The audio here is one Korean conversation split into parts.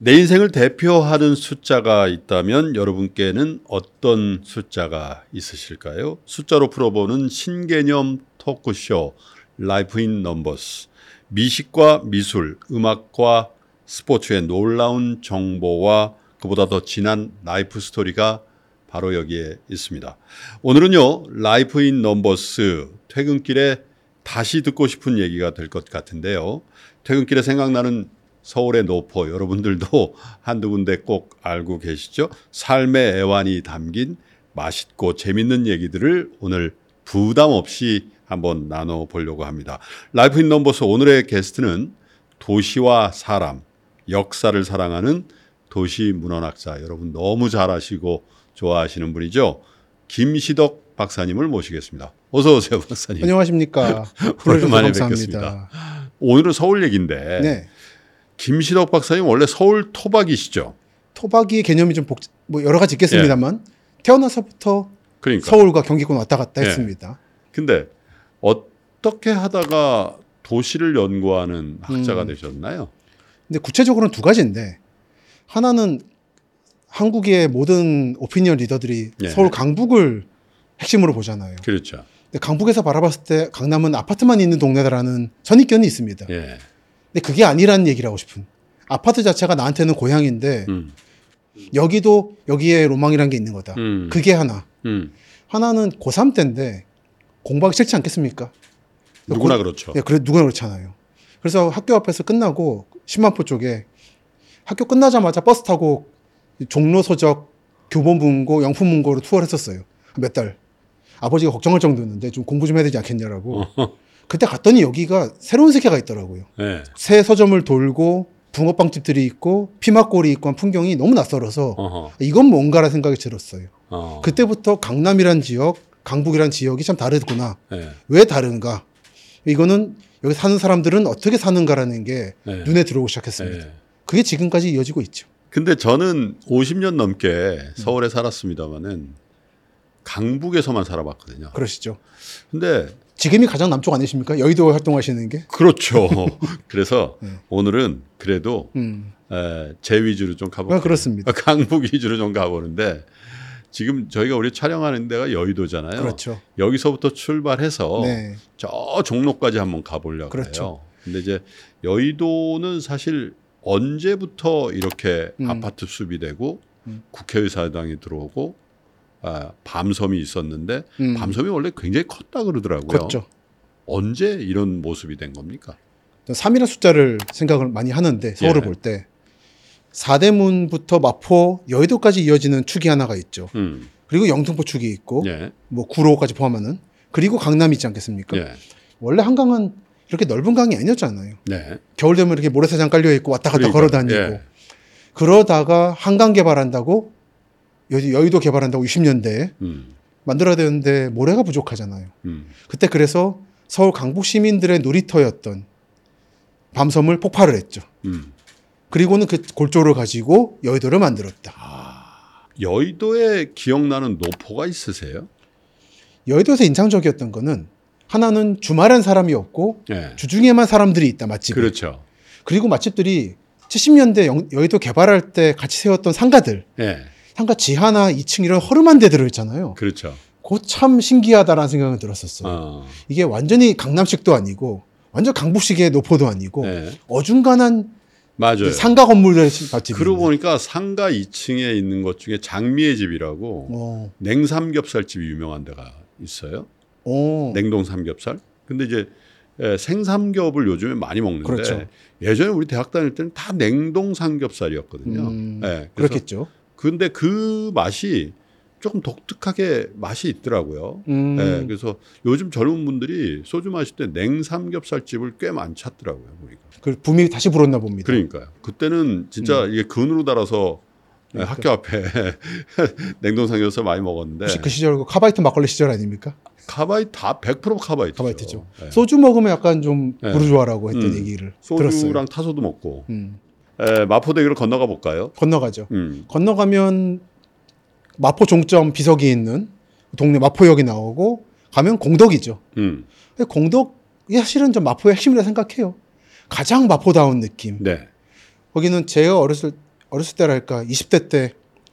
내 인생을 대표하는 숫자가 있다면 여러분께는 어떤 숫자가 있으실까요? 숫자로 풀어보는 신개념 토크쇼 Life in Numbers 미식과 미술, 음악과 스포츠의 놀라운 정보와 그보다 더 진한 life story가 바로 여기에 있습니다. 오늘은요, Life in Numbers 퇴근길에 다시 듣고 싶은 얘기가 될 것 같은데요. 퇴근길에 생각나는 서울의 노포 여러분들도 한두 군데 꼭 알고 계시죠? 삶의 애환이 담긴 맛있고 재밌는 얘기들을 오늘 부담 없이 한번 나눠 보려고 합니다. Life in Numbers 오늘의 게스트는 도시와 사람, 역사를 사랑하는 도시 문헌학자 여러분 너무 잘 아시고 좋아하시는 분이죠. 김시덕 박사님을 모시겠습니다. 어서 오세요, 박사님. 안녕하십니까. 오랜만에 뵙겠습니다. 오늘은 서울 얘기인데 네. 김시덕 박사님 원래 서울 토박이시죠? 토박이 개념이 좀 복, 뭐 여러 가지 있겠습니다만 태어나서부터 그러니까. 서울과 경기권 왔다 갔다 예. 했습니다. 근데 어떻게 하다가 도시를 연구하는 학자가 음. 되셨나요? 근데 구체적으로는 두 가지인데 하나는 한국의 모든 오피니언 리더들이 예. 서울 강북을 핵심으로 보잖아요. 그렇죠. 근데 강북에서 바라봤을 때 강남은 아파트만 있는 동네다라는 선입견이 있습니다. 예. 근데 그게 아니라는 얘기를 하고 싶은. 아파트 자체가 나한테는 고향인데 음. 여기도 여기에 로망이란 게 있는 거다. 음. 그게 하나. 음. 하나는 고3 때인데 공부하기 싫지 않겠습니까? 누구나 고- 그렇죠. 예, 그래 누구나 그렇잖아요. 그래서 학교 앞에서 끝나고 10만포 쪽에 학교 끝나자마자 버스 타고 종로 서적 교보문고 영풍문고로 투어를 했었어요. 몇 달. 아버지가 걱정할 정도였는데 좀 공부 좀 해야 되지 않겠냐라고. 그때 갔더니 여기가 새로운 세계가 있더라고요. 예. 새 서점을 돌고 붕어빵집들이 있고 피막골이 있고 한 풍경이 너무 낯설어서 어허. 이건 뭔가라는 생각이 들었어요. 어. 그때부터 강남이란 지역, 강북이란 지역이 참 다르구나. 예. 왜 다른가? 이거는 여기 사는 사람들은 어떻게 사는가라는 게 예. 눈에 들어오기 시작했습니다. 예. 그게 지금까지 이어지고 있죠. 근데 저는 50년 넘게 서울에 살았습니다마는 강북에서만 살아봤거든요. 그러시죠. 근데 지금이 가장 남쪽 아니십니까? 여의도 활동하시는 게? 그렇죠. 그래서 네. 오늘은 그래도 음. 에, 제 위주로 좀 가볼게요. 아, 그렇습니다. 강북 위주로 좀 가보는데 지금 저희가 우리 촬영하는 데가 여의도잖아요. 그렇죠. 여기서부터 출발해서 네. 저 종로까지 한번 가보려고 그렇죠. 해요. 근데 이제 여의도는 사실 언제부터 이렇게 음. 아파트 숲이 되고 음. 국회의사당이 들어오고 아, 밤섬이 있었는데 음. 밤섬이 원래 굉장히 컸다 그러더라고요. 그렇죠. 언제 이런 모습이 된 겁니까? 3이라는 숫자를 생각을 많이 하는데 서울을 예. 볼 때 사대문부터 마포, 여의도까지 이어지는 축이 하나가 있죠. 음. 그리고 영등포 축이 있고 예. 뭐 구로까지 포함하는 그리고 강남이 있지 않겠습니까? 예. 원래 한강은 이렇게 넓은 강이 아니었잖아요. 네. 겨울 되면 이렇게 모래사장 깔려 있고 왔다 갔다 걸어 다니고 예. 그러다가 한강 개발한다고 여- 여의도 개발한다고 60년대에 음. 만들어야 되는데 모래가 부족하잖아요. 음. 그때 그래서 서울 강북 시민들의 놀이터였던 밤섬을 폭발을 했죠. 음. 그리고는 그 골조를 가지고 여의도를 만들었다. 아, 여의도에 기억나는 노포가 있으세요? 여의도에서 인상적이었던 거는 하나는 주말엔 사람이 없고 예. 주중에만 사람들이 있다 맛집이. 그렇죠. 그리고 맛집들이 70년대 영- 여의도 개발할 때 같이 세웠던 상가들, 예. 상가 지하나 2층 이런 허름한 데들을 있잖아요. 그렇죠. 그거 참 신기하다라는 생각이 들었었어요. 어. 이게 완전히 강남식도 아니고 완전 강북식의 노포도 아니고 예. 어중간한 맞아요. 상가 건물들의 맛집이. 그러고 보니까 상가 2층에 있는 것 중에 장미의 집이라고 어, 냉삼겹살집이 유명한 데가 있어요. 어, 냉동 삼겹살. 근데 이제 예, 생삼겹을 요즘에 많이 먹는데 그렇죠. 예전에 우리 대학 다닐 때는 다 냉동 삼겹살이었거든요. 음, 예, 그래서 그렇겠죠. 근데 그 맛이 조금 독특하게 맛이 있더라고요. 음, 예, 그래서 요즘 젊은 분들이 소주 마실 때 냉삼겹살 집을 꽤 많이 찾더라고요. 보니까. 그 붐이 다시 불었나 봅니다. 그러니까요. 그때는 진짜 이게 근으로 달아서 예, 음. 그러니까. 학교 앞에 냉동 삼겹살 많이 먹었는데 혹시 그 시절 그 카바이트 막걸리 시절 아닙니까? 카바이트 다 100% 카바이트죠. 카바이트죠. 예. 소주 먹으면 약간 좀 네. 부르주아라고 했던 음. 얘기를 소주랑 들었어요. 타소도 먹고 음. 에, 마포대교를 건너가 볼까요? 건너가죠. 음. 건너가면 마포 종점 비석이 있는 동네 마포역이 나오고 가면 공덕이죠. 음. 공덕이 사실은 좀 마포의 핵심이라 생각해요. 가장 마포다운 느낌. 네. 거기는 제가 어렸을 어렸을 때랄까 20대 때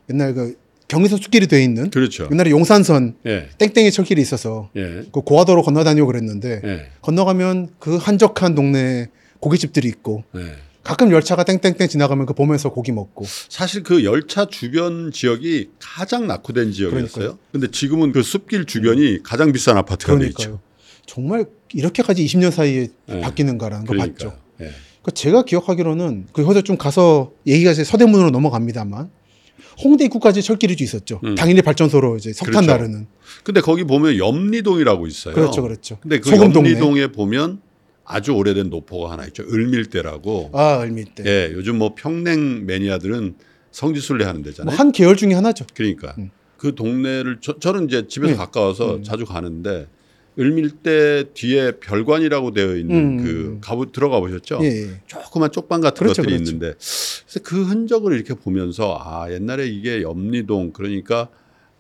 옛날 그 경의선 숲길이 돼 있는 그렇죠. 옛날에 용산선 예. 땡땡이 철길이 있어서 예. 그 고화도로 건너다니고 그랬는데 예. 건너가면 그 한적한 동네에 고깃집들이 있고 예. 가끔 열차가 땡땡땡 지나가면 그 보면서 고기 먹고 사실 그 열차 주변 지역이 가장 낙후된 지역이었어요. 그러니까요. 근데 지금은 그 숲길 주변이 가장 비싼 아파트가 돼 있죠. 그러니까요. 정말 이렇게까지 20년 사이에 네. 바뀌는가라는 거 그러니까요. 봤죠. 예. 그 제가 기억하기로는 그 허저 좀 가서 얘기가 이제 서대문으로 넘어갑니다만 홍대 입구까지 철길이 좀 있었죠. 음. 당일의 발전소로 이제 석탄 그렇죠. 나르는. 근데 거기 보면 염리동이라고 있어요. 그렇죠, 그렇죠. 근데 그. 염리동에 보면 아주 오래된 노포가 하나 있죠. 을밀대라고. 아 을밀대. 예, 요즘 뭐 평냉 매니아들은 성지순례 하는 데잖아요. 뭐 한 계열 중에 하나죠. 그러니까 음. 그 동네를 저, 저는 이제 집에서 네. 가까워서 음. 자주 가는데 을밀대 뒤에 별관이라고 되어 있는 음. 그 가보 들어가 보셨죠? 예, 예. 조그만 쪽방 같은 그렇죠, 것들이 그렇죠. 있는데 그래서 그 흔적을 이렇게 보면서 아 옛날에 이게 염리동 그러니까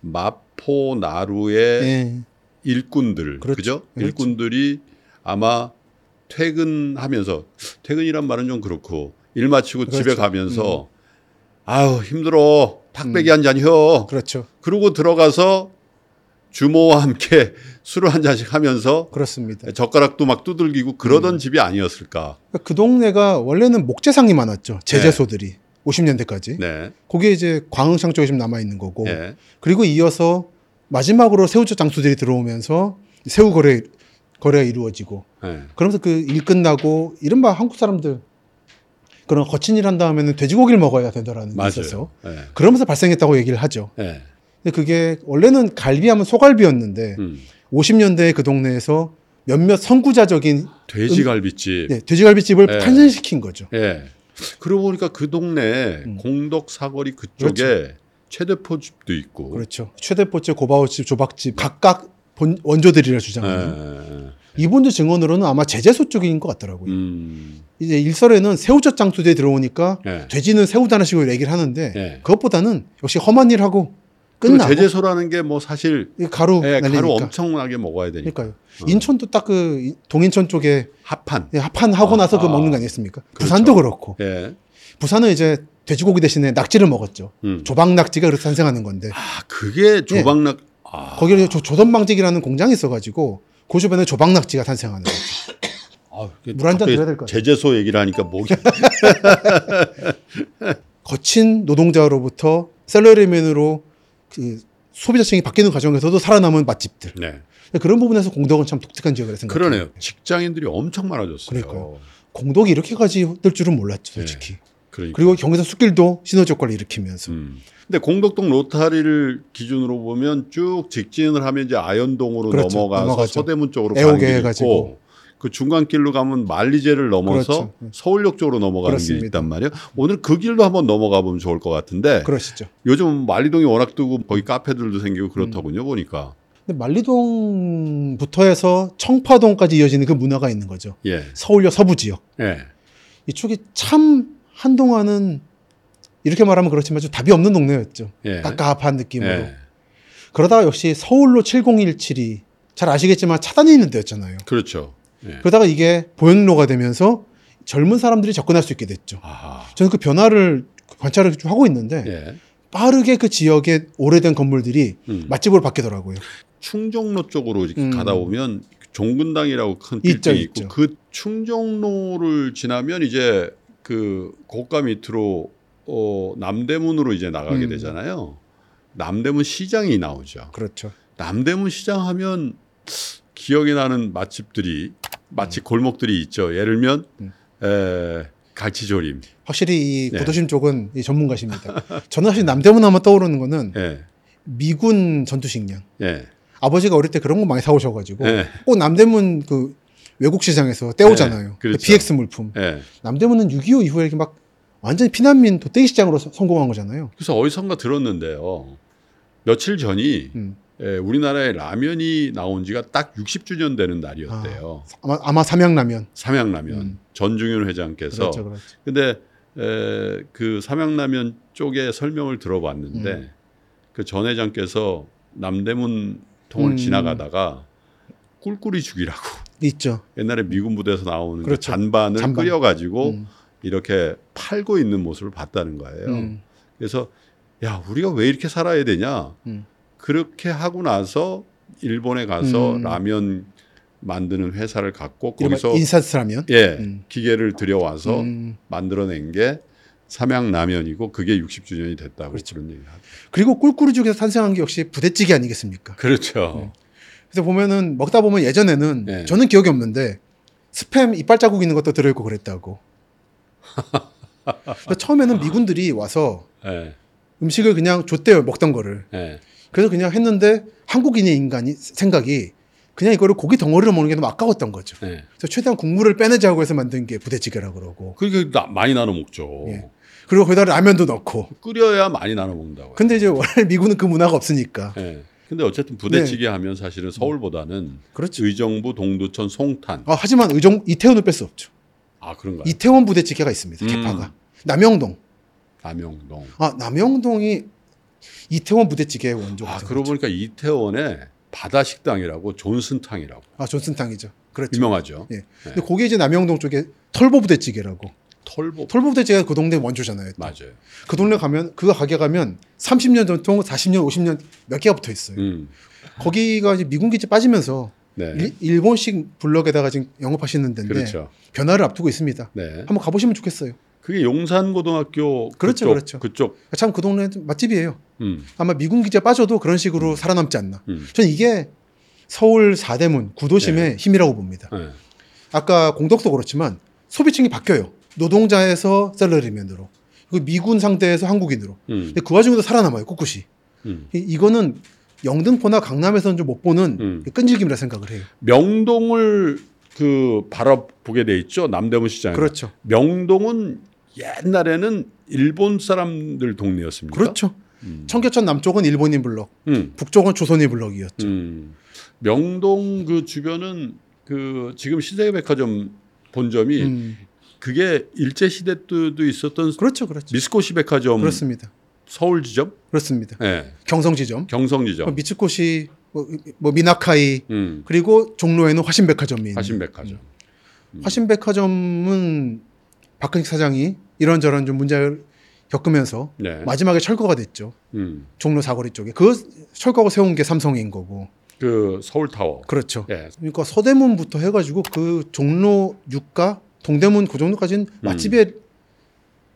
마포 나루의 예. 일꾼들 그렇죠. 그죠? 그렇죠. 일꾼들이 아마 퇴근하면서 퇴근이란 말은 좀 그렇고 일 마치고 집에 그렇죠. 가면서 아우 힘들어 탁배기 한잔 혀. 그렇죠. 그러고 들어가서 주모와 함께 술을 한 잔씩 하면서 그렇습니다. 젓가락도 막 두들기고 그러던 음. 집이 아니었을까. 그 동네가 원래는 목재상이 많았죠. 제재소들이 50년대까지. 네. 그게 이제 광흥창 쪽에 좀 남아 있는 거고. 네. 그리고 이어서 마지막으로 새우젓 장수들이 들어오면서 새우 거래 거래가 이루어지고 네. 그러면서 그 일 끝나고 이른바 한국 사람들 그런 거친 일 한 다음에는 돼지고기를 먹어야 되더라는 게 있어서. 네. 그러면서 발생했다고 얘기를 하죠. 네. 근데 그게 원래는 갈비하면 소갈비였는데 음. 50년대에 그 동네에서 몇몇 선구자적인 돼지갈비집. 네, 돼지갈비집을 네. 탄생시킨 거죠. 예. 그러고 보니까 그 동네 음. 공덕 사거리 그쪽에 최대포 집도 있고. 그렇죠. 최대포집, 고바오집, 조박집 각각 본, 원조들이라 예, 주장하는 예, 예. 이분들 증언으로는 아마 제재소 쪽인 것 같더라고요. 음. 이제 일설에는 새우젓 장수대에 들어오니까 예. 돼지는 새우다는 식으로 얘기를 하는데 예. 그것보다는 역시 험한 일 하고 끝나고 제재소라는 게 뭐 사실 이 가루 예. 가루 엄청나게 먹어야 되니까. 그러니까요. 인천도 딱 그 동인천 쪽에 합판. 합판 하고 나서 그 아, 먹는 거 아니겠습니까? 그렇죠. 부산도 그렇고 예. 부산은 이제 돼지고기 대신에 낙지를 먹었죠. 음. 조박 낙지가 그래서 탄생하는 건데 아, 그게 조박낙 아. 거기에 조, 조선방직이라는 공장이 있어가지고 그 주변에 조박 낙지가 탄생하는 거죠. 아, 물한잔 갑자기 드려야 될 것 같아요. 제재소 얘기를 하니까 목이 거친 노동자로부터 셀러리맨으로 그 소비자층이 바뀌는 과정에서도 살아남은 맛집들. 네. 그런 부분에서 공덕은 참 독특한 지역이라 생각해요. 그러네요. 직장인들이 엄청 많아졌어요. 그러니까요. 공덕이 이렇게까지 될 줄은 몰랐죠, 네. 솔직히. 그러니까. 그리고 경기도 숲길도 효과를 일으키면서. 음. 근데 공덕동 로타리를 기준으로 보면 쭉 직진을 하면 이제 아현동으로 그렇죠. 넘어가서 넘어가죠. 서대문 쪽으로 가는. 있고 그 중간길로 가면 만리제를 넘어서 그렇죠. 서울역 쪽으로 넘어가는 길이 그렇습니다. 있단 말이에요. 오늘 그 길도 한번 넘어가 보면 좋을 것 같은데 그러시죠. 요즘 만리동이 워낙 뜨고 거기 카페들도 생기고 그렇더군요 음. 보니까. 근데 만리동부터 해서 청파동까지 이어지는 그 문화가 있는 거죠. 예. 서울역 서부 지역. 예. 이쪽이 참 한동안은 이렇게 말하면 그렇지만 좀 답이 없는 동네였죠. 예. 깝깝한 느낌으로. 예. 그러다가 역시 서울로 7017이 잘 아시겠지만 차단이 있는 데였잖아요. 그렇죠. 예. 그러다가 이게 보행로가 되면서 젊은 사람들이 접근할 수 있게 됐죠. 아. 저는 그 변화를 관찰을 좀 하고 있는데 예. 빠르게 그 지역의 오래된 건물들이 음. 맛집으로 바뀌더라고요. 충정로 쪽으로 이렇게 음. 가다 보면 종근당이라고 큰 있죠, 빌딩이 있고 있죠. 그 충정로를 지나면 이제 그 고가 밑으로 어 남대문으로 이제 나가게 음. 되잖아요. 남대문 시장이 나오죠. 그렇죠. 남대문 시장 하면 기억이 나는 맛집들이 맛집 골목들이 있죠. 예를 들면 음. 에, 갈치조림. 확실히 이 네. 고도심 쪽은 이 전문가십니다. 저는 사실 남대문 하면 떠오르는 거는 예. 미군 전투식량. 예. 아버지가 어릴 때 그런 거 많이 사오셔가지고 예. 꼭 남대문 그 외국 시장에서 떼오잖아요. 네, 그렇죠. 그 BX 물품. 예. 남대문은 6.25 이후에 이렇게 막 완전히 피난민 도떼기 시장으로 서- 성공한 거잖아요. 그래서 어디선가 들었는데요. 며칠 전이 음. 예, 우리나라에 라면이 나온 지가 딱 60주년 되는 날이었대요. 아 마, 아마 삼양라면. 삼양라면 음. 전중윤 회장께서 그렇죠, 그렇죠. 근데 에, 그 삼양라면 쪽에 설명을 들어봤는데 음. 그전 회장께서 남대문 통을 음. 지나가다가 꿀꿀이 죽이라고 있죠. 옛날에 미군 부대에서 나오는 그 그렇죠. 잔반을 잔반. 끓여가지고 음. 이렇게 팔고 있는 모습을 봤다는 거예요. 음. 그래서 야 우리가 왜 이렇게 살아야 되냐 음. 그렇게 하고 나서 일본에 가서 음. 라면 만드는 회사를 갖고 거기서 인스턴트라면. 예 음. 기계를 들여와서 음. 만들어낸 게 삼양라면이고 그게 60주년이 됐다고 그렇죠. 그런 얘기 하죠. 그리고 꿀꿀이죽에서 탄생한 게 역시 부대찌개 아니겠습니까? 그렇죠. 그 래서 보면은 먹다 보면 예전에는 네. 저는 기억이 없는데 스팸 이빨 자국 있는 것도 들어있고 그랬다고. 처음에는 미군들이 와서 예. 음식을 그냥 줬대요 먹던 거를. 예. 그래서 그냥 했는데 한국인의 인간이 생각이 그냥 이거를 고기 덩어리로 먹는 게 너무 아까웠던 거죠. 예. 그래서 최대한 국물을 빼내자고 해서 만든 게 부대찌개라고 그러고. 그게 나- 많이 나눠 먹죠. 예. 그리고 거기다 라면도 넣고. 끓여야 많이 나눠 먹는다고. 근데 이제 원래 미군은 그 문화가 없으니까. 예. 근데 어쨌든 부대찌개 하면 사실은 서울보다는 네. 그렇죠. 의정부, 동두천, 송탄. 아, 하지만 의정 이태원을 뺄 수 없죠. 아 그런가요? 이태원 부대찌개가 있습니다. 음. 개파가. 남영동. 남영동. 아 남영동이 이태원 부대찌개의 원조가 아죠 그러고 보니까 이태원에 바다 식당이라고 존슨탕이라고 아 존슨탕이죠. 그렇죠. 유명하죠. 예. 근데 거기 이제 남영동 쪽에 털보 부대찌개라고. 털보 털보 부대찌개가 그 동네 원조잖아요. 또. 맞아요. 그 동네 가면 그 가게 가면 30년 전통, 40년, 50년 몇 개가 붙어 있어요. 음. 거기가 이제 미군 기지 빠지면서 네. 일, 일본식 블럭에다가 지금 영업하시는 데인데 그렇죠. 변화를 앞두고 있습니다. 네. 한번 가보시면 좋겠어요. 그게 용산고등학교 그렇죠, 그쪽, 그렇죠. 그쪽. 참 그 동네 맛집이에요. 음. 아마 미군 기지에 빠져도 그런 식으로 살아남지 않나. 음. 전 이게 서울 사대문 구도심의 힘이라고 봅니다. 네. 아까 공덕도 그렇지만 소비층이 바뀌어요. 노동자에서 셀러리맨으로. 그리고 미군 상대에서 한국인으로. 음. 근데 그 와중에도 살아남아요. 꿋꿋이. 음. 이- 이거는 영등포나 강남에서는 좀 못 보는 음. 끈질김이라 생각을 해요. 명동을 그 바라보게 돼 있죠. 남대문 시장. 그렇죠. 명동은 옛날에는 일본 사람들 동네였습니까? 그렇죠. 음. 청계천 남쪽은 일본인 블럭, 음. 북쪽은 조선인 블럭이었죠. 음. 명동 그 주변은 그 지금 시세백화점 본점이 음. 그게 일제 시대 때도 있었던 그렇죠, 그렇죠. 미스코시 백화점 그렇습니다. 서울 지점, 그렇습니다. 예, 경성 지점, 경성 뭐 지점, 미츠코시, 뭐, 뭐 미나카이, 음, 그리고 종로에는 화신 백화점이 있는. 화신 백화점. 화신 백화점은 박근식 사장이 이런저런 좀 문제를 겪으면서 네, 마지막에 철거가 됐죠. 음, 종로 사거리 쪽에. 그 철거가 세운 게 삼성인 거고. 그 서울 타워. 그렇죠. 예, 그러니까 서대문부터 해가지고 그 종로 6가 동대문 그 정도까지는 맛집의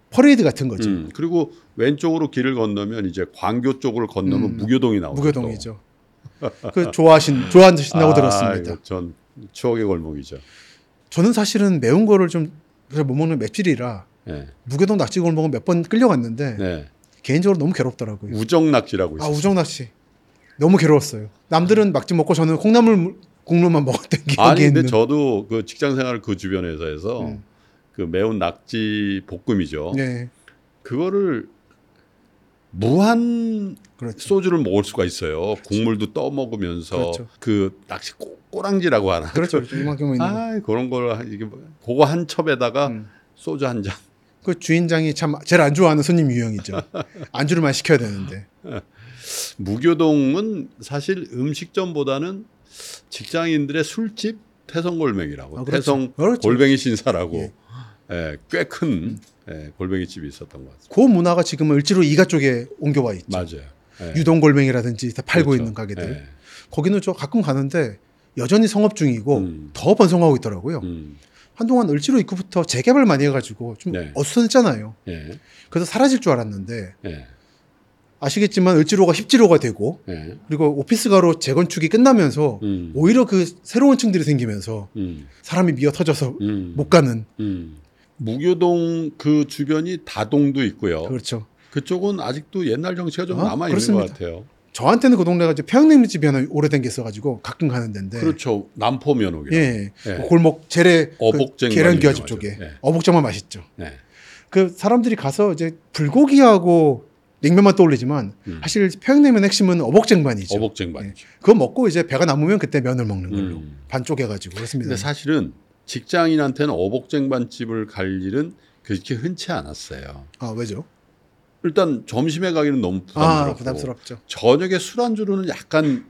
퍼레이드 같은 거죠. 음, 그리고 왼쪽으로 길을 건너면 이제 광교 쪽을 건너면 음, 무교동이 나오죠. 무교동이죠. 그 좋아하신 좋아하신다고 아, 들었습니다. 전 추억의 골목이죠. 저는 사실은 매운 거를 좀 잘 못 먹는 맵찔이라 예, 무교동 낙지 골목은 몇 번 끌려갔는데 네, 개인적으로 너무 괴롭더라고요. 우정 낙지라고 아 있어요. 우정 낙지 너무 괴로웠어요. 남들은 막지 먹고 저는 콩나물 물- 국물만 먹었던 기억이 아니 근데 있는. 저도 그 직장 생활을 그 주변에서 해서 음. 그 매운 낙지 볶음이죠. 네, 그거를 무한 그렇죠. 소주를 먹을 수가 있어요. 국물도 떠 먹으면서 그렇죠. 그 낚시 꼬, 꼬랑지라고 하나. 그렇죠. 그렇죠. 이만큼 있는. 거. 아 그런 걸 한- 이게 뭐- 그거 한 첩에다가 음. 소주 한 잔. 그 주인장이 참 제일 안 좋아하는 손님 유형이죠. 안주를만 시켜야 되는데. 무교동은 사실 음식점보다는 직장인들의 술집 태성골뱅이라고 아, 그렇죠. 태성 그렇죠. 골뱅이 신사라고 예. 예, 꽤큰 예, 골뱅이 집이 있었던 것 같습니다. 그 문화가 지금은 을지로 이가 쪽에 옮겨와 있죠. 맞아요. 예. 유동 골뱅이라든지 다 팔고 그렇죠. 있는 가게들. 예. 거기는 저 가끔 가는데 여전히 성업 중이고 음. 더 번성하고 있더라고요. 음, 한동안 을지로 입구부터 재개발 많이 해가지고 좀 네. 어수선했잖아요. 예, 그래서 사라질 줄 알았는데 예, 아시겠지만 을지로가 힙지로가 되고 예. 그리고 오피스가로 재건축이 끝나면서 음, 오히려 그 새로운 층들이 생기면서 음, 사람이 미어 터져서 음, 못 가는 음. 무교동 그 주변이 다동도 있고요. 그렇죠. 그쪽은 아직도 옛날 정치가 좀 아, 남아 있는. 것 같아요. 저한테는 그 동네가 이제 평양냉면집이 하나 오래된 게 있어가지고 가끔 가는 데인데 그렇죠. 남포 면옥이. 예, 예. 그 골목 재래 그 계란귀화집 유명하죠. 쪽에 예. 어복장만 맛있죠. 네. 그 사람들이 가서 이제 불고기하고 냉면만 떠올리지만 음. 사실 평양냉면 핵심은 어복쟁반이죠. 어복쟁반이죠. 그거 먹고 이제 배가 남으면 그때 면을 먹는 걸로 음. 반 쪼개가지고 그렇습니다. 근데 사실은 직장인한테는 어복쟁반 집을 갈 일은 그렇게 흔치 않았어요. 아 왜죠? 일단 점심에 가기는 너무 부담스럽고 아 부담스럽죠. 저녁에 술안주로는 약간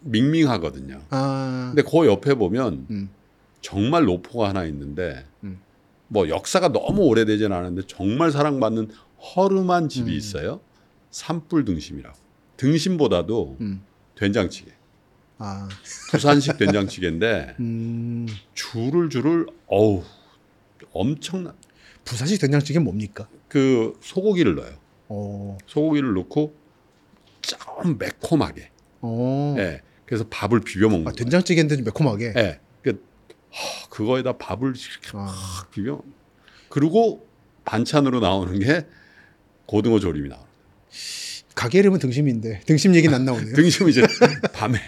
밍밍하거든요. 아 근데 그 옆에 보면 음. 정말 노포가 하나 있는데 음. 뭐 역사가 너무 오래되진 않은데 정말 사랑받는 허름한 집이 음. 있어요. 산불 등심이라고. 등심보다도 음. 된장찌개. 아, 부산식 된장찌개인데 음, 줄을 줄을 어우 엄청난 부산식 된장찌개 뭡니까? 그 소고기를 넣어요. 어, 소고기를 넣고 좀 매콤하게. 어, 예. 그래서 밥을 비벼 먹는 아, 거예요. 된장찌개인데 좀 매콤하게. 예. 그 하, 그거에다 밥을 이렇게 아, 탁 비벼. 그리고 반찬으로 나오는 게 고등어 조림이 나와요. 가게 이름은 등심인데 등심 얘기는 안 나오네요. 등심은 이제 밤에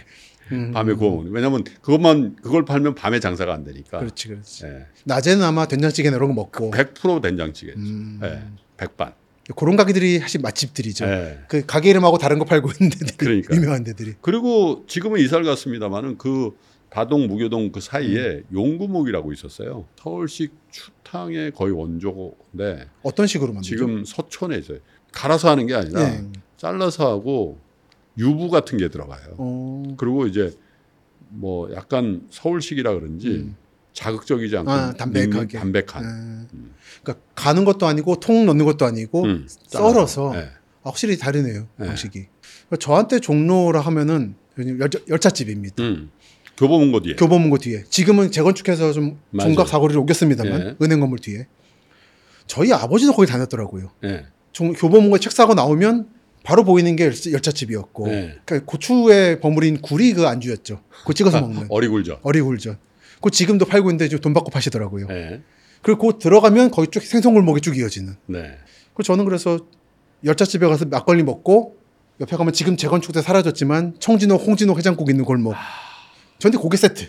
음, 밤에 구워 먹는. 왜냐면 그것만 그걸 팔면 밤에 장사가 안 되니까. 그렇지, 그렇지. 예. 낮에는 아마 된장찌개나 이런 거 먹고. 100% 된장찌개. 음, 예. 백반. 그런 가게들이 사실 맛집들이죠. 예. 그 가게 이름하고 다른 거 팔고 있는 데들이 그러니까요. 유명한 데들이. 그리고 지금은 이사를 갔습니다만은 그 다동 무교동 그 사이에 음. 용구목이라고 있었어요. 서울식 추탕의 거의 원조인데 어떤 식으로 만들죠? 지금 서촌에 있어요. 갈아서 하는 게 아니라 예. 잘라서 하고 유부 같은 게 들어가요. 어, 그리고 이제 뭐 약간 서울식이라 그런지 음. 자극적이지 않고 아, 담백하게. 밍밍 담백한. 예. 그러니까 가는 것도 아니고 통 넣는 것도 아니고 음, 썰어서 예. 아, 확실히 다르네요 네. 방식이. 그러니까 저한테 종로라 하면은 열차, 열차집입니다. 음. 교보문고 뒤에. 교보문고 뒤에. 지금은 재건축해서 좀 맞아요. 종각 사거리를 옮겼습니다만 예. 은행 건물 뒤에. 저희 아버지도 거기 다녔더라고요. 예. 종, 교보문고에 책 사고 나오면 바로 보이는 게 열차- 열차집이었고 네. 그러니까 고추에 버무린 굴이 그 안주였죠. 그거 찍어서 먹는 어리굴젓. 어리굴전. 그 지금도 팔고 있는데 돈 받고 파시더라고요. 예. 그리고 그 들어가면 거기 쭉 생선골목이 쭉 이어지는. 네. 그 저는 그래서 열차집에 가서 막걸리 먹고 옆에 가면 지금 재건축돼 사라졌지만 청진호, 홍진호 해장국 있는 골목. 저한테 고기 세트.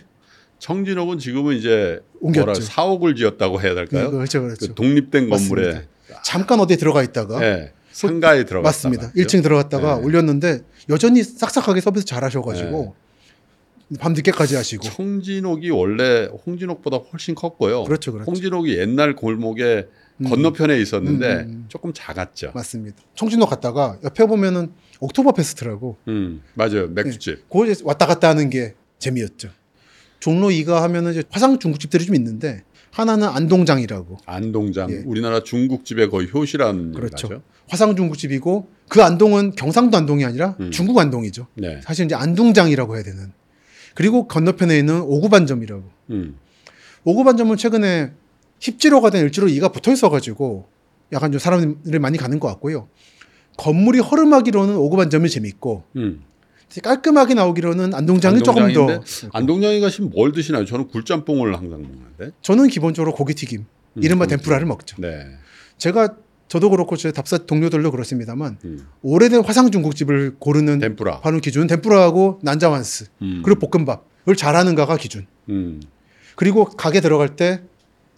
청진옥은 지금은 이제 옮겼죠. 뭐라 사옥을 지었다고 해야 될까요? 네, 그렇죠, 그렇죠. 그 독립된 맞습니다. 건물에 잠깐 어디에 들어가 있다가 예, 상가에 들어갔다. 맞습니다. 1층 들어갔다가 네. 올렸는데 여전히 싹싹하게 서비스 잘 하셔가지고 밤 늦게까지 하시고. 청진옥이 원래 홍진옥보다 훨씬 컸고요. 그렇죠, 그렇죠. 홍진옥이 옛날 골목에 음. 건너편에 있었는데 음, 음. 조금 작았죠. 맞습니다. 청진호 갔다가 옆에 보면은 옥토버 페스트라고 음, 맞아요. 맥주집. 그 왔다 갔다 하는 게 재미였죠. 종로 2가 하면은 화상 중국집들이 좀 있는데 하나는 안동장이라고 안동장. 예. 우리나라 중국집의 거의 효시라는 그렇죠. 얘기죠. 화상 중국집이고 그 안동은 경상도 안동이 아니라 음. 중국 안동이죠. 네. 사실 이제 안동장이라고 해야 되는. 그리고 건너편에 있는 오구반점이라고. 음. 오구반점은 최근에 힙지로가 된 일지로 2가 붙어 있어가지고 약간 좀 사람들이 많이 가는 것 같고요. 건물이 허름하기로는 오구반점이 재밌고 음. 깔끔하게 나오기로는 안동장이 조금 더. 안동장에 가시면 뭘 드시나요? 저는 굴짬뽕을 항상 먹는데. 저는 기본적으로 고기튀김, 음, 이른바. 덴푸라를 먹죠. 네. 제가 저도 그렇고 제 답사 동료들도 그렇습니다만 음. 오래된 화상 중국집을 고르는 덴푸라. 바로 기준은 덴푸라하고 난자완스 음. 그리고 볶음밥을 잘하는가가 기준. 음. 그리고 가게 들어갈 때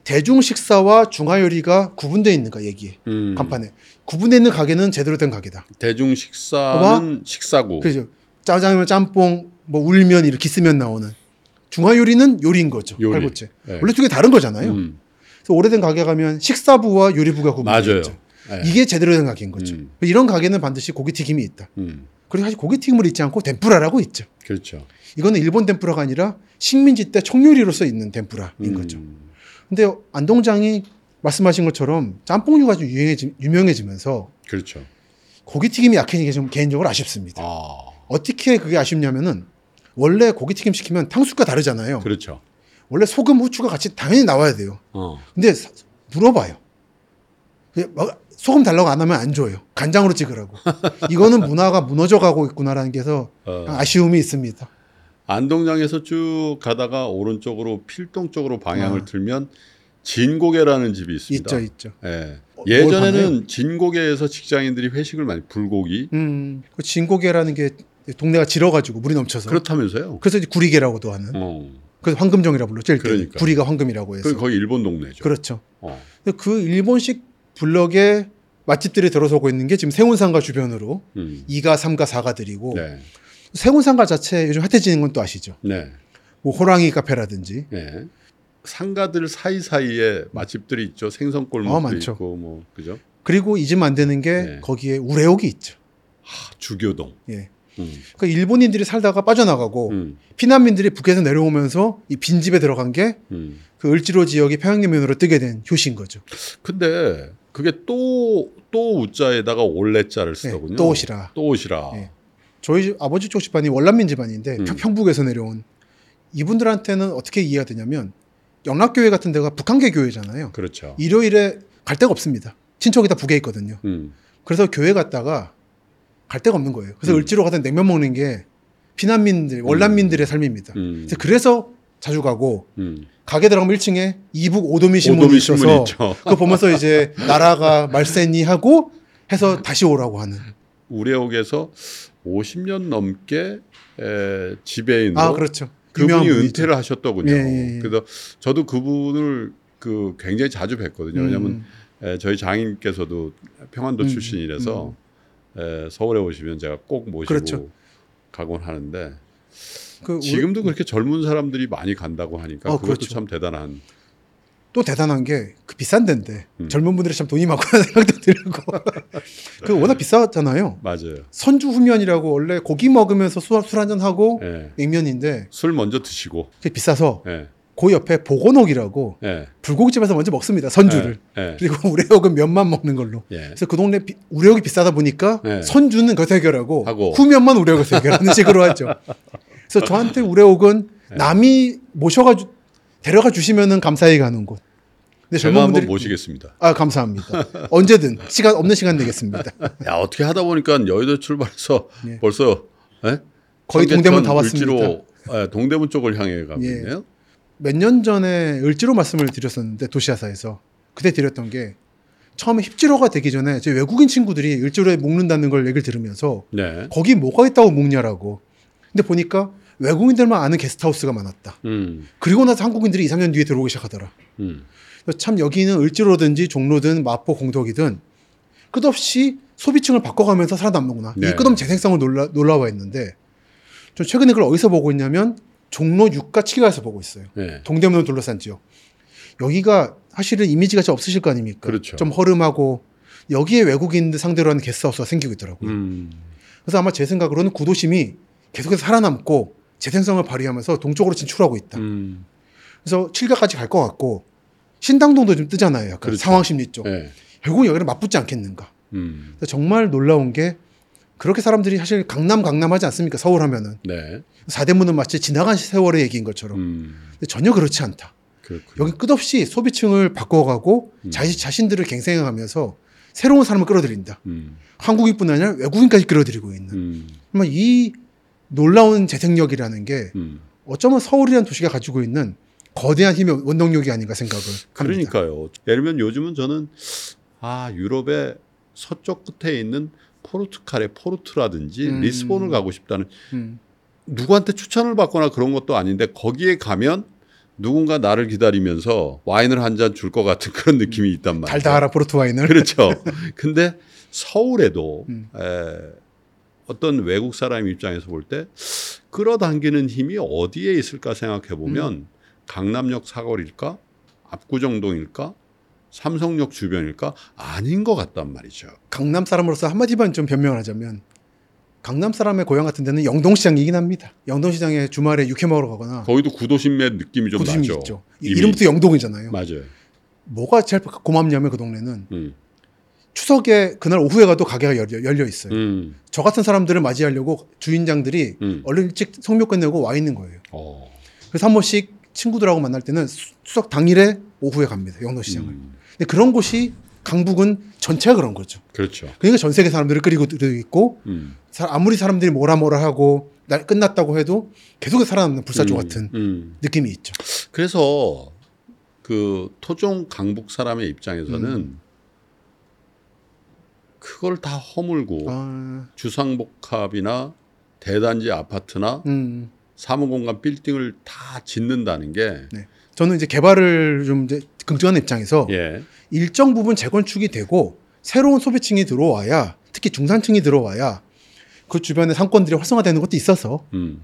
대중 식사와 중화 요리가 구분되어 있는가 얘기해 음. 간판에 구분되어 있는 가게는 제대로 된 가게다. 대중 식사는 식사고. 그죠? 짜장면, 짬뽕, 뭐 울면 이렇게 쓰면 나오는 중화 요리는 요리인 거죠. 요리. 팔보채. 네. 원래 두 개 다른 거잖아요. 음. 그래서 오래된 가게 가면 식사부와 요리부가 구분되어. 있죠. 네. 이게 제대로 된 가게인 거죠. 음. 이런 가게는 반드시 고기튀김이 있다. 음. 그리고 사실 고기튀김을 잊지 않고 덴푸라라고 있죠. 그렇죠. 이거는 일본 덴푸라가 아니라 식민지 때 청요리로서 있는 덴푸라인 음. 거죠. 근데 안동장이 말씀하신 것처럼 짬뽕류가 좀 유행해지, 유명해지면서 그렇죠. 고기튀김이 약해진 게좀 개인적으로 아쉽습니다. 아. 어떻게 그게 아쉽냐면은 원래 고기튀김 시키면 탕수육과 다르잖아요. 그렇죠. 원래 소금, 후추가 같이 당연히 나와야 돼요. 어. 근데 사- 물어봐요. 그냥 막 소금 달라고 안 하면 안 줘요. 간장으로 찍으라고. 이거는 문화가 무너져 가고 있구나라는 게서 어. 아쉬움이 있습니다. 안동장에서 쭉 가다가 오른쪽으로 필동 쪽으로 방향을 아. 들면 진고개라는 집이 있습니다. 있죠, 있죠. 예. 어, 뭘 예전에는? 진고개에서 직장인들이 회식을 많이 불고기 음, 그 진고개라는 게 동네가 질어가지고 물이 넘쳐서. 그렇다면서요. 그래서 이제 구리개라고도 하는. 어. 그래서 황금정이라 불렀죠. 일대 그러니까. 구리가 황금이라고 해서. 그 거의 일본 동네죠. 그렇죠. 어. 그 일본식 블럭에 맛집들이 들어서고 있는 게 지금 세운상가 주변으로 음. 2가, 3가, 4가 들이고 네. 세운상가 자체 요즘 핫해지는 건 또 아시죠? 네. 뭐 호랑이 카페라든지 네. 상가들 사이사이에 맛집들이 있죠. 어, 생선골목도 많죠. 있고 뭐 그죠? 그리고 잊으면 안 되는 게 네. 거기에 우레옥이 있죠. 하, 주교동. 예. 음. 그 일본인들이 살다가 빠져나가고 음. 피난민들이 북에서 내려오면서 이 빈집에 들어간 게그 음. 그 을지로 지역이 평양냉면으로 뜨게 된 효시인 거죠. 근데 그게 또, 또 우자에다가 올레자를 쓰더군요. 네, 또 오시라. 또 오시라. 네. 저희 집- 아버지 쪽 집안이 월남민 집안인데 음. 평- 평북에서 내려온 이분들한테는 어떻게 이해가 되냐면 영락교회 같은 데가 북한계 교회잖아요. 그렇죠. 일요일에 갈 데가 없습니다. 친척이 다 북에 있거든요. 음. 그래서 교회 갔다가 갈 데가 없는 거예요. 그래서 음. 을지로 가서 냉면 먹는 게 피난민들, 월남민들의 삶입니다. 음. 그래서 그래서 자주 가고 음. 가게 들어가면 1층에 이북 오도미 신문이 있어서 있죠. 그거 보면서 이제 나라가 말세니 하고 해서 다시 오라고 하는. 우레옥에서 50년 넘게 에, 지배인으로 아 그렇죠. 그분이. 은퇴를 하셨더군요. 예, 예, 예. 그래서 저도 그분을 그 굉장히 자주 뵀거든요. 왜냐하면 음, 에, 저희 장인께서도 평안도 음, 출신이라서 에, 서울에 오시면 제가 꼭 모시고 그렇죠. 가곤 하는데 그 우리- 지금도 그렇게 젊은 사람들이 많이 간다고 하니까 어, 그것도 그렇죠. 참 대단한. 또 대단한 게 그 비싼 데인데 음. 젊은 분들이 참 돈이 많구나 생각도 들고 그 워낙 비싸잖아요. 맞아요. 선주 후면이라고 원래 고기 먹으면서 술 한잔 하고 예. 냉면인데 술 먼저 드시고. 그게 비싸서 예. 그 옆에 보건옥이라고 예. 불고기집에서 먼저 먹습니다 선주를 예. 예. 그리고 우레옥은 면만 먹는 걸로 예. 그래서 그 동네 비- 우레옥이 비싸다 보니까 네. 선주는 거기서 해결하고 하고. 후면만 우레옥에서 해결하는 식으로 하죠. 그래서 저한테 우레옥은 네. 남이 모셔가 주, 데려가 주시면은 감사히 가는 곳. 근데 제가 한번 분들이 모시겠습니다. 아 감사합니다. 언제든 시간 없는 시간 내겠습니다. 야 어떻게 하다 보니까 여의도 출발해서 예. 벌써 예? 거의 동대문 다 왔습니다. 예, 동대문 쪽을 향해 가고 예. 있네요. 몇 년 전에 을지로 말씀을 드렸었는데 도시아사에서 그때 드렸던 게 처음에 힙지로가 되기 전에 제 외국인 친구들이 을지로에 묵는다는 걸 얘기를 들으면서 네. 거기 뭐가 있다고 묵냐라고. 근데 보니까 외국인들만 아는 게스트하우스가 많았다. 음. 그리고 나서 한국인들이 2, 3년 뒤에 들어오기 시작하더라. 음. 참 여기는 을지로든지 종로든 마포 공덕이든 끝없이 소비층을 바꿔가면서 살아남는구나. 네. 이 끝없는 재생성을 놀라, 놀라워 했는데 저 최근에 그걸 어디서 보고 있냐면 종로 6가 7가에서 보고 있어요. 네. 동대문을 둘러싼 지역. 여기가 사실은 이미지가 좀 없으실 거 아닙니까? 그렇죠. 좀 허름하고 여기에 외국인들 상대로 하는 게스트하우스가 생기고 있더라고요. 음. 그래서 아마 제 생각으로는 구도심이 계속해서 살아남고 재생성을 발휘하면서 동쪽으로 진출하고 있다. 음. 그래서 7가까지 갈 것 같고 신당동도 좀 뜨잖아요. 약간 그렇죠. 상황 심리 쪽. 네. 결국 여기는 맞붙지 않겠는가. 음. 정말 놀라운 게 그렇게 사람들이 사실 강남 강남 하지 않습니까? 서울 하면은 네. 사대문은 마치 지나간 세월의 얘기인 것처럼. 음. 전혀 그렇지 않다. 그렇군요. 여기 끝없이 소비층을 바꿔가고 음. 자신 자신들을 갱생해가면서 새로운 사람을 끌어들인다. 음. 한국인뿐 아니라 외국인까지 끌어들이고 있는. 음. 정말 이 놀라운 재생력이라는 게 음. 어쩌면 서울이라는 도시가 가지고 있는 거대한 힘의 원동력이 아닌가 생각을 합니다. 그러니까요. 예를 들면 요즘은 저는 아 유럽의 서쪽 끝에 있는 포르투갈의 포르투라든지 음. 리스본을 가고 싶다는 음. 누구한테 추천을 받거나 그런 것도 아닌데 거기에 가면 누군가 나를 기다리면서 와인을 한 잔 줄 것 같은 그런 느낌이 있단 말이에요. 달달한 포르투 와인을. 그렇죠. 근데 서울에도 음. 에, 어떤 외국 사람 입장에서 볼 때 끌어당기는 힘이 어디에 있을까 생각해 보면 음. 강남역 사거리일까, 압구정동일까, 삼성역 주변일까 아닌 것 같단 말이죠. 강남 사람으로서 한마디만 좀 변명을 하자면 강남 사람의 고향 같은 데는 영동시장이긴 합니다. 영동시장에 주말에 육회 먹으러 가거나 거기도 구도심의 느낌이 좀 고심이 나죠. 있죠. 이미. 이름부터 영동이잖아요. 맞아요. 뭐가 제일 고맙냐면 그 동네는 음. 추석에 그날 오후에 가도 가게가 열려, 열려 있어요. 음. 저 같은 사람들을 맞이하려고 주인장들이 음. 얼른 일찍 성묘 끝내고 와 있는 거예요. 어. 그래서 한 번씩 친구들하고 만날 때는 수- 추석 당일에 오후에 갑니다. 영동시장을. 음. 근데 그런 곳이 강북은 전체가 그런 거죠. 그렇죠. 그러니까 전 세계 사람들을 끌고 있고 음. 사- 아무리 사람들이 뭐라 뭐라 하고 날 끝났다고 해도 계속 살아남는 불사조 음. 같은 음. 느낌이 있죠. 그래서 그 토종 강북 사람의 입장에서는 음. 그걸 다 허물고 아, 주상복합이나 대단지 아파트나 음, 사무공간 빌딩을 다 짓는다는 게 네. 저는 이제 개발을 좀 이제 긍정하는 입장에서 예. 일정 부분 재건축이 되고 새로운 소비층이 들어와야 특히 중산층이 들어와야 그 주변에 상권들이 활성화되는 것도 있어서 음.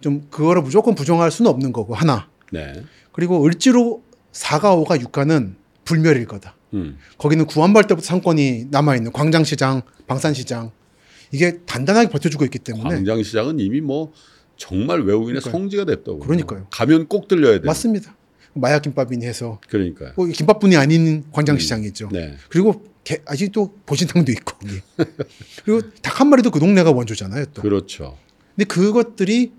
좀 그거를 무조건 부정할 수는 없는 거고 하나 네. 그리고 을지로 4가 5가 6가는 불멸일 거다. 음. 거기는 구한발 때부터 상권이 남아 있는 광장시장, 방산시장 이게 단단하게 버텨주고 있기 때문에 광장시장은 이미 뭐 정말 외국인의 그러니까요. 성지가 됐다고. 그러니까요. 가면 꼭 들려야 돼. 맞습니다. 마약 김밥이니 해서 그러니까요. 뭐 김밥뿐이 아닌 광장시장이 있죠. 네. 그리고 개, 아직도 보신탕도 있고 거기. 그리고 닭 한 마리도 그 동네가 원조잖아요. 또. 그렇죠. 근데 그것들이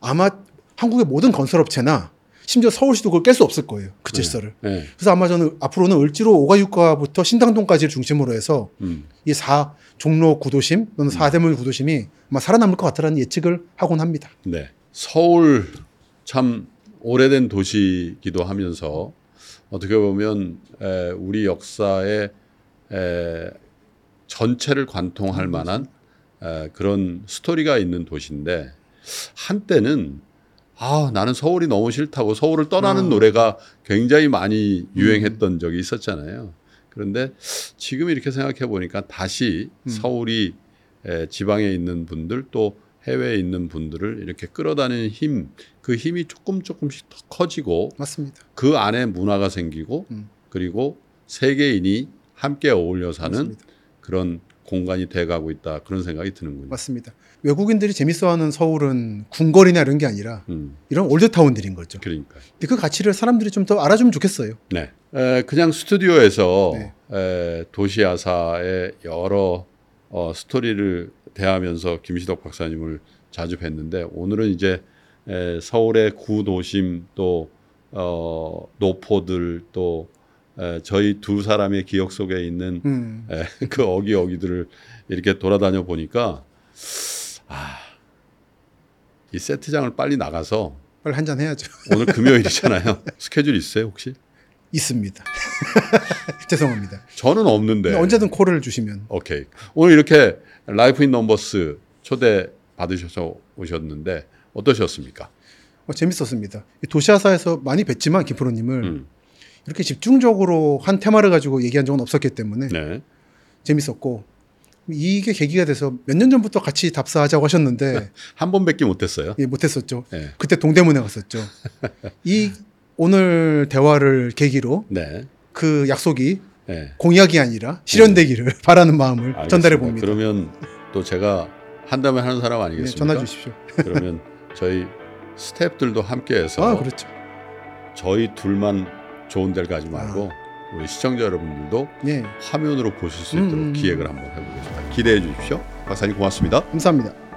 아마 한국의 모든 건설업체나 심지어 서울시도 그걸 깰 수 없을 거예요. 그 질서를. 네. 그래서 아마 저는 앞으로는 을지로 오가육가부터 신당동까지를 중심으로 해서 음. 이사 종로 구도심 또는 사대문 구도심이 아마 살아남을 것 같다는 예측을 하곤 합니다. 네. 서울 참 오래된 도시기도 하면서 어떻게 보면 에, 우리 역사의 에, 전체를 관통할 만한 에, 그런 스토리가 있는 도시인데 한때는 아 나는 서울이 너무 싫다고 서울을 떠나는 어. 노래가 굉장히 많이 유행했던 적이 있었잖아요. 그런데 지금 이렇게 생각해 보니까 다시 서울이 에, 지방에 있는 분들 또 해외에 있는 분들을 이렇게 끌어다니는 힘, 그 힘이 조금 조금씩 더 커지고 맞습니다. 그 안에 문화가 생기고 음. 그리고 세계인이 함께 어울려 사는 맞습니다. 그런 공간이 돼가고 있다 그런 생각이 드는군요. 맞습니다. 외국인들이 재밌어하는 서울은 궁궐이나 이런 게 아니라 음, 이런 올드타운들인 거죠. 그러니까. 근데 그 가치를 사람들이 좀 더 알아주면 좋겠어요. 네. 에, 그냥 스튜디오에서 네. 에, 도시야사의 여러 어, 스토리를 대하면서 김시덕 박사님을 자주 뵀는데 오늘은 이제 에, 서울의 구도심 또 어, 노포들 또 에, 저희 두 사람의 기억 속에 있는 음. 에, 그 여기 여기들을 이렇게 돌아다녀 보니까 아, 이 세트장을 빨리 나가서 빨리 한잔 해야죠. 오늘 금요일이잖아요. 스케줄 있어요 혹시? 있습니다. 죄송합니다. 저는 없는데. 언제든 call을 주시면 오케이. 오늘 이렇게 Life in Numbers 초대 받으셔서 오셨는데 어떠셨습니까? 어, 재밌었습니다. 이 도시아사에서 많이 뵀지만 김프로님을 음. 이렇게 집중적으로 한 테마를 가지고 얘기한 적은 없었기 때문에 네. 재밌었고 이게 계기가 돼서 몇 년 전부터 같이 답사하자고 하셨는데 한 번밖에 못했어요. 예, 못했었죠. 네. 그때 동대문에 갔었죠. 이 오늘 대화를 계기로 네. 그 약속이 네. 공약이 아니라 실현되기를 바라는 마음을 알겠습니다. 전달해 봅니다. 그러면 또 제가 한다면 하는 사람 네, 아니겠습니까? 전화 주십시오. 그러면 저희 스태프들도 함께해서 아 그렇죠. 저희 둘만 좋은 데를 가지 말고 우리 시청자 여러분들도 예, 화면으로 보실 수 음, 있도록 음, 음. 기획을 한번 해보겠습니다. 기대해 주십시오. 박사님 고맙습니다. 감사합니다.